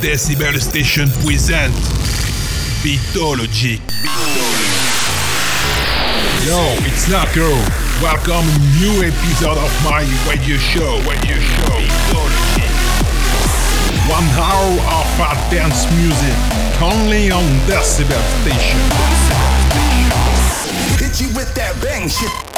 Decibel Station present Beatologiq. Yo, it's Narko. Welcome new episode of my radio show. Radio show. Beatologiq. One hour of dance music only on Decibel Station. Hit you with that bang shit.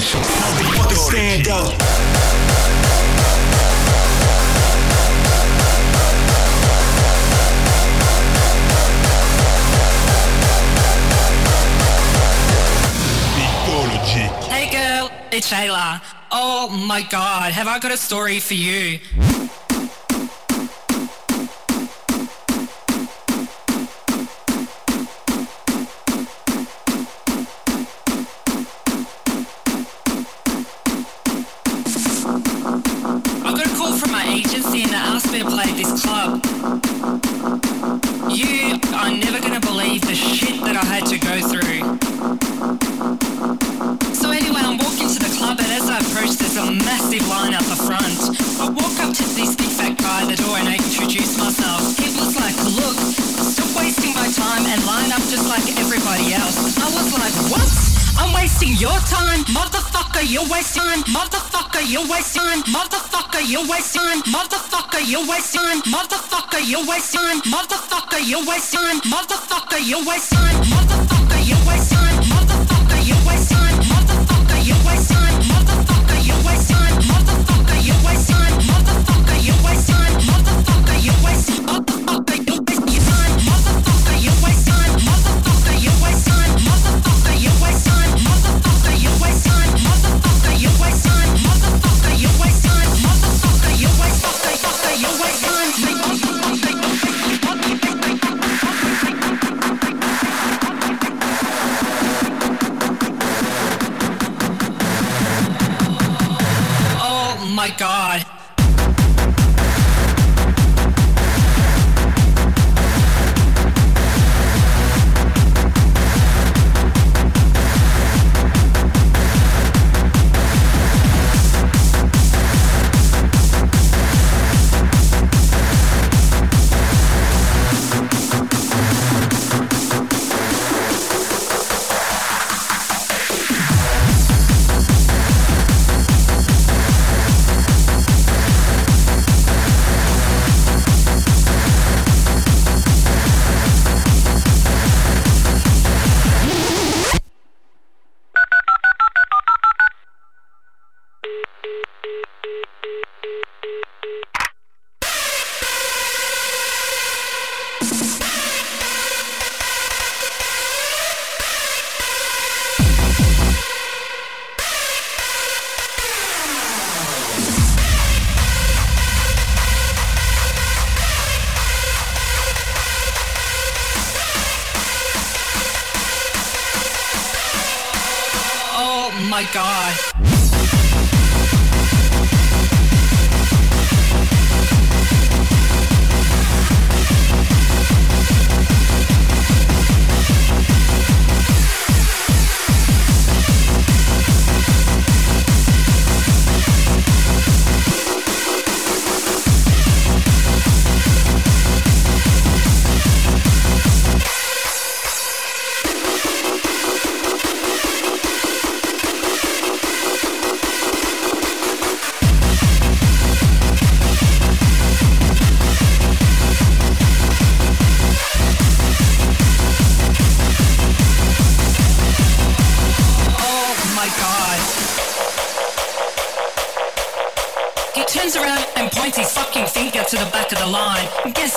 Fucking stand up. Hey girl, it's Shayla. Oh my god, have I got a story for you? waste motherfucker, you wasting. motherfucker, you wasting. motherfucker, you wasting. motherfucker, you wasting. motherfucker, you wasting.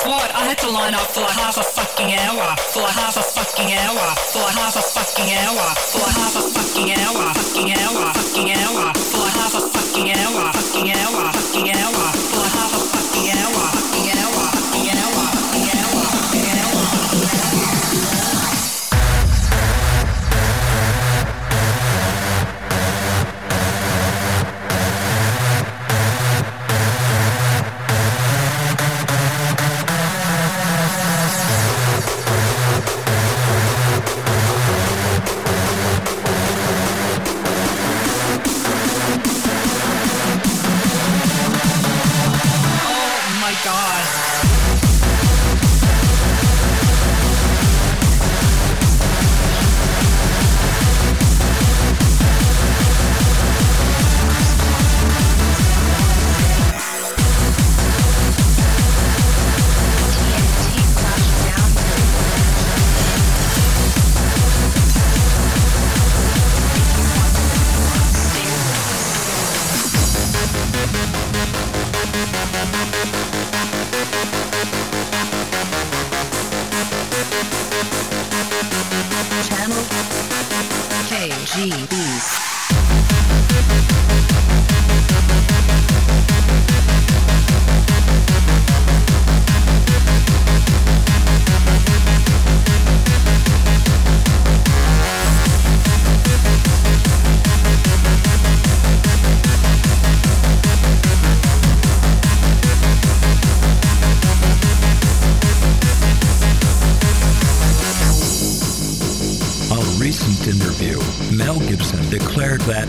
What? I had to line up for half a fucking hour. For half a fucking hour. For half a fucking hour. For half a fucking hour. Fucking hour. Fucking hour. For half a fucking hour. Fucking hour. Fucking hour.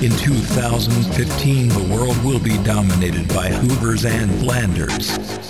In 2015 the world will be dominated by Hoovers and Flanders.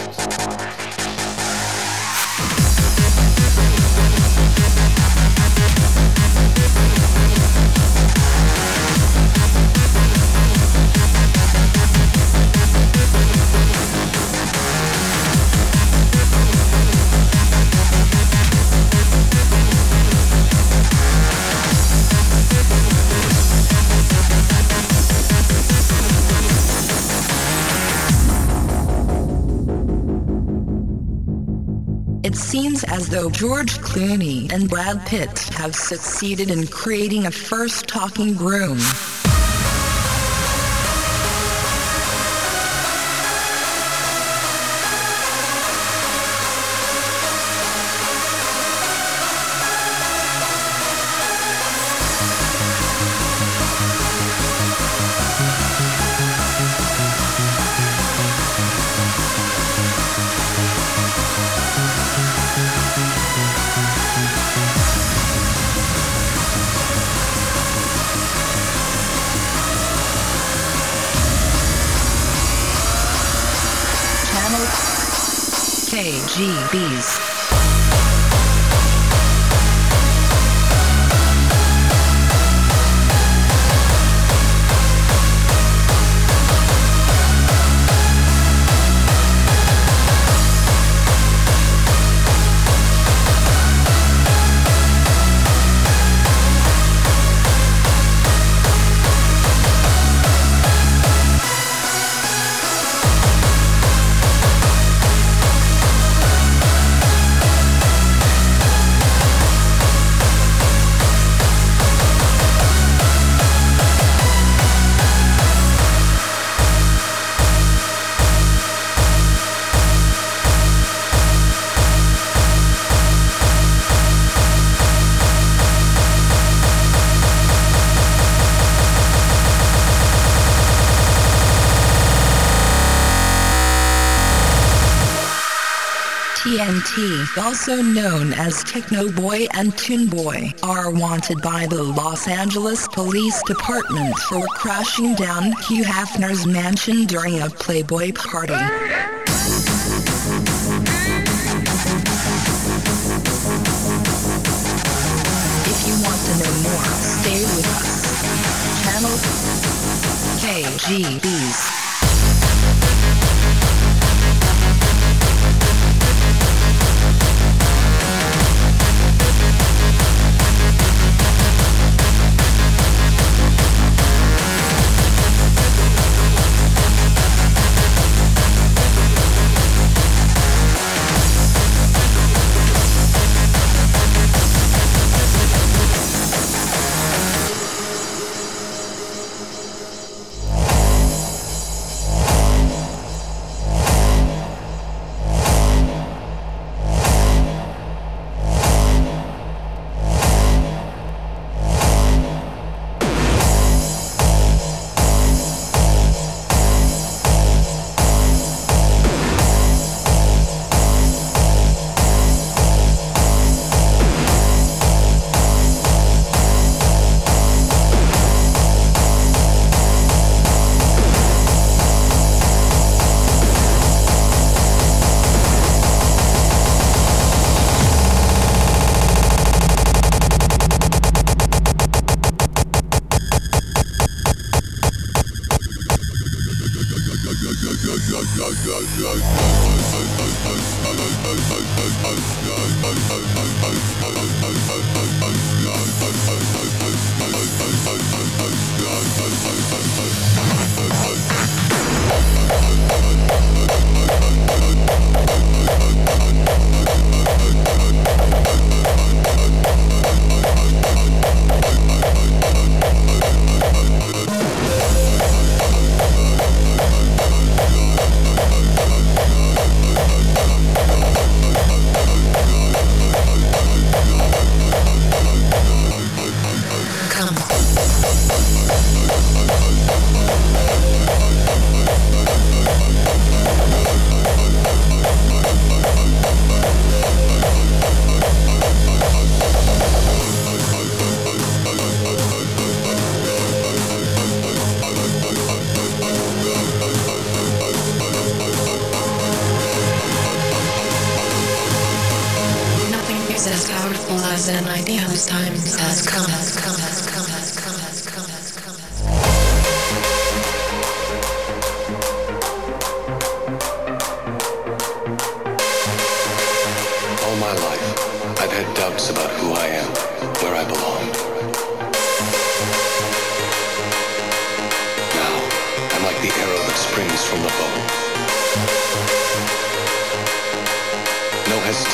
Though George Clooney and Brad Pitt have succeeded in creating a first talking groom. TNT, also known as Technoboy and Tuneboy, are wanted by the Los Angeles Police Department for crashing down Hugh Hefner's mansion during a Playboy party. If you want to know more, stay with us. Channel KGBs.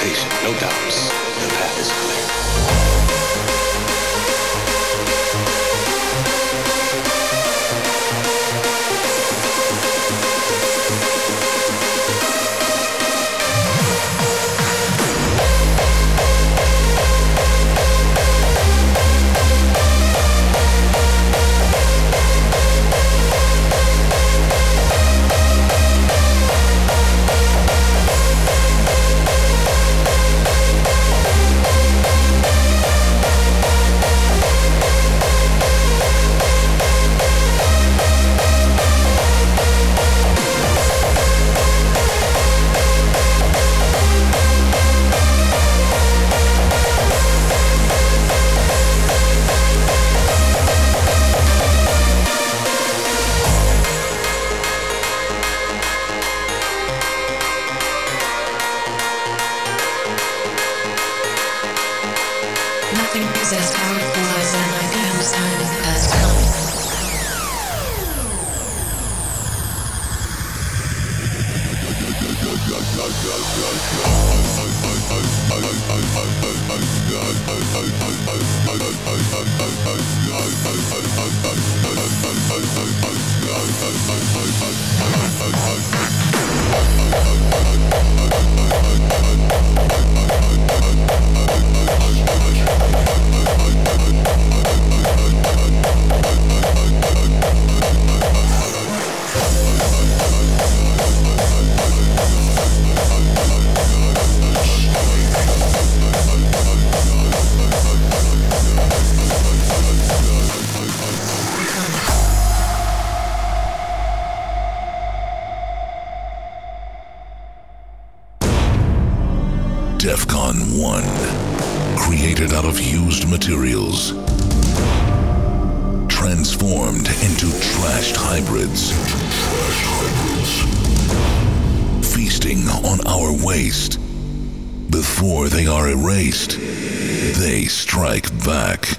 hesitation, no doubts. The path is clear. DEFCON 1. Created out of used materials. Transformed into trashed hybrids. hybrids. Feasting on our waste. Before they are erased, they strike back.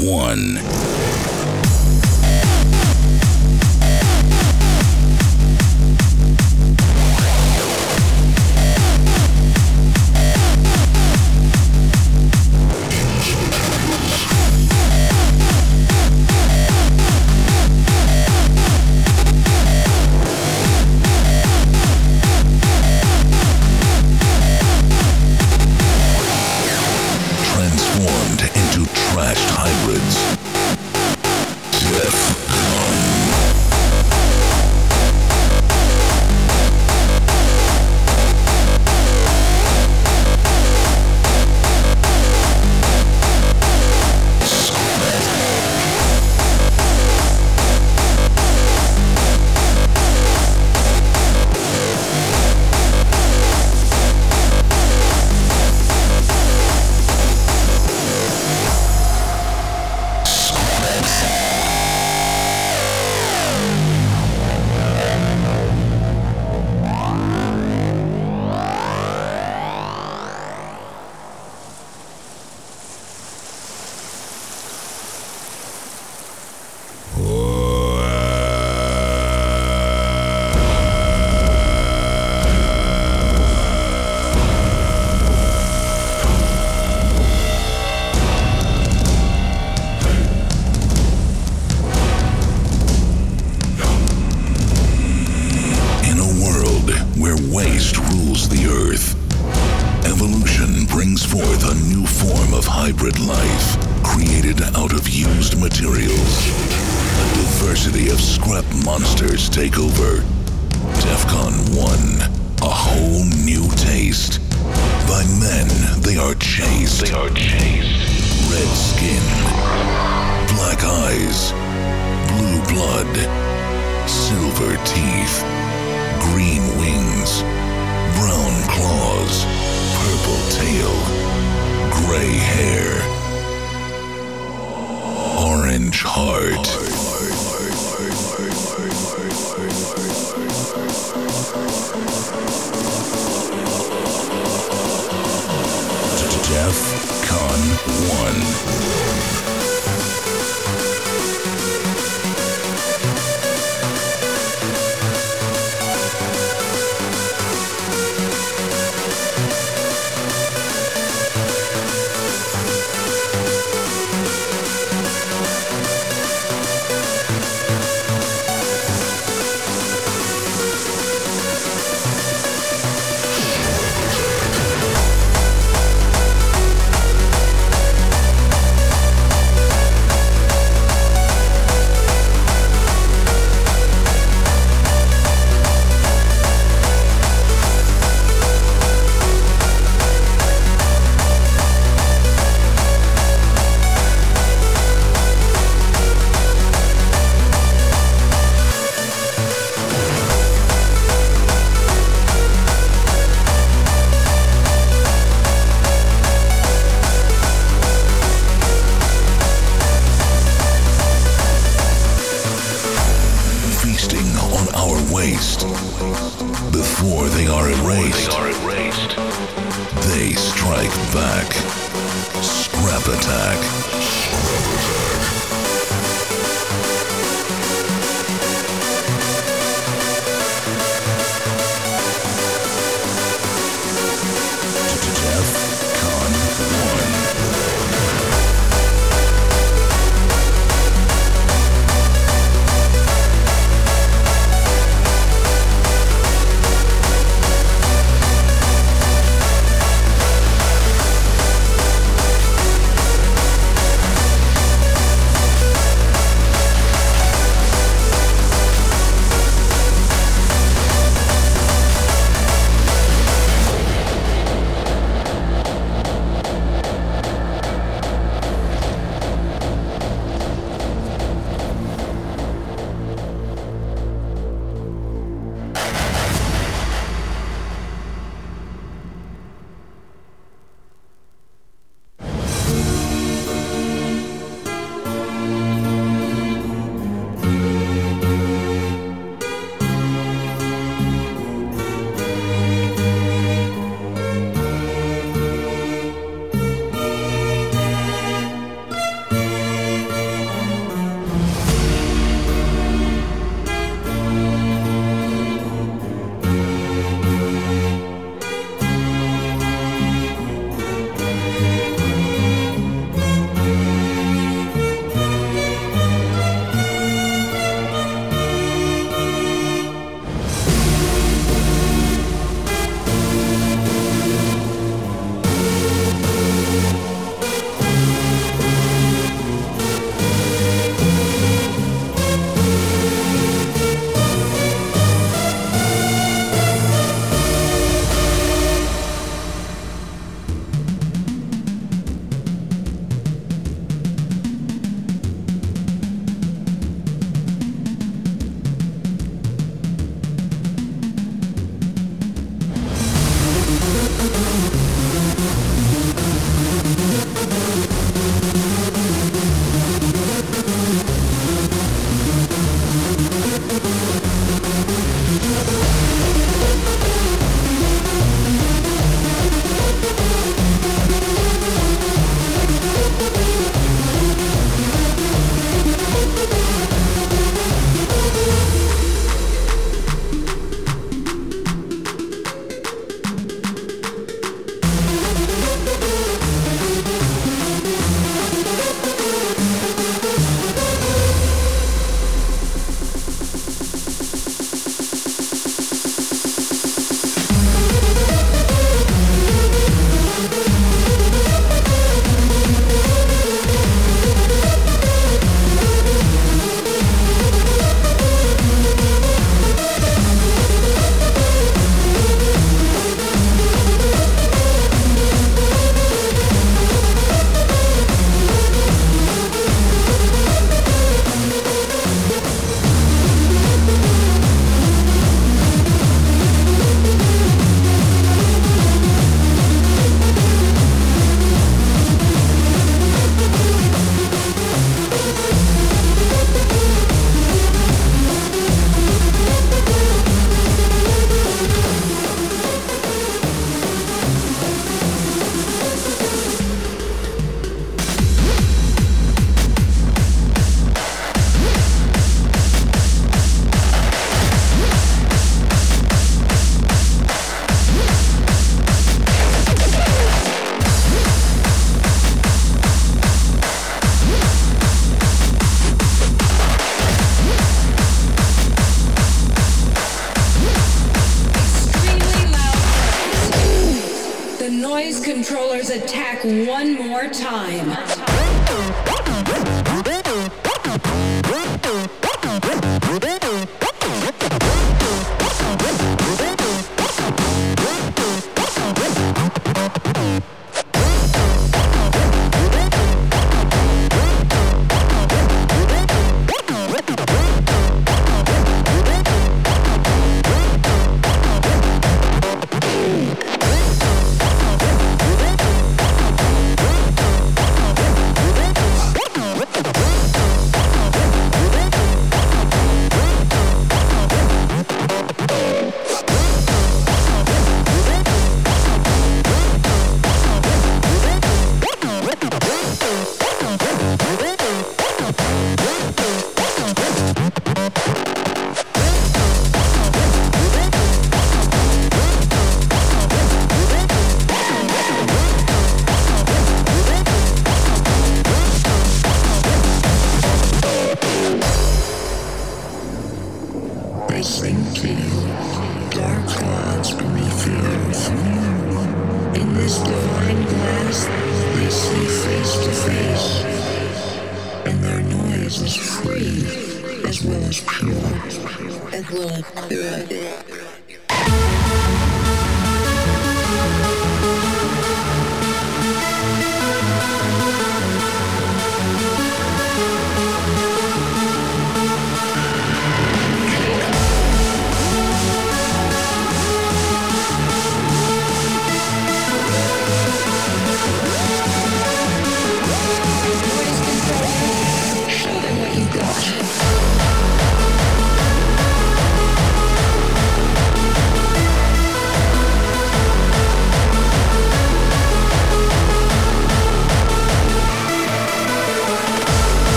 one.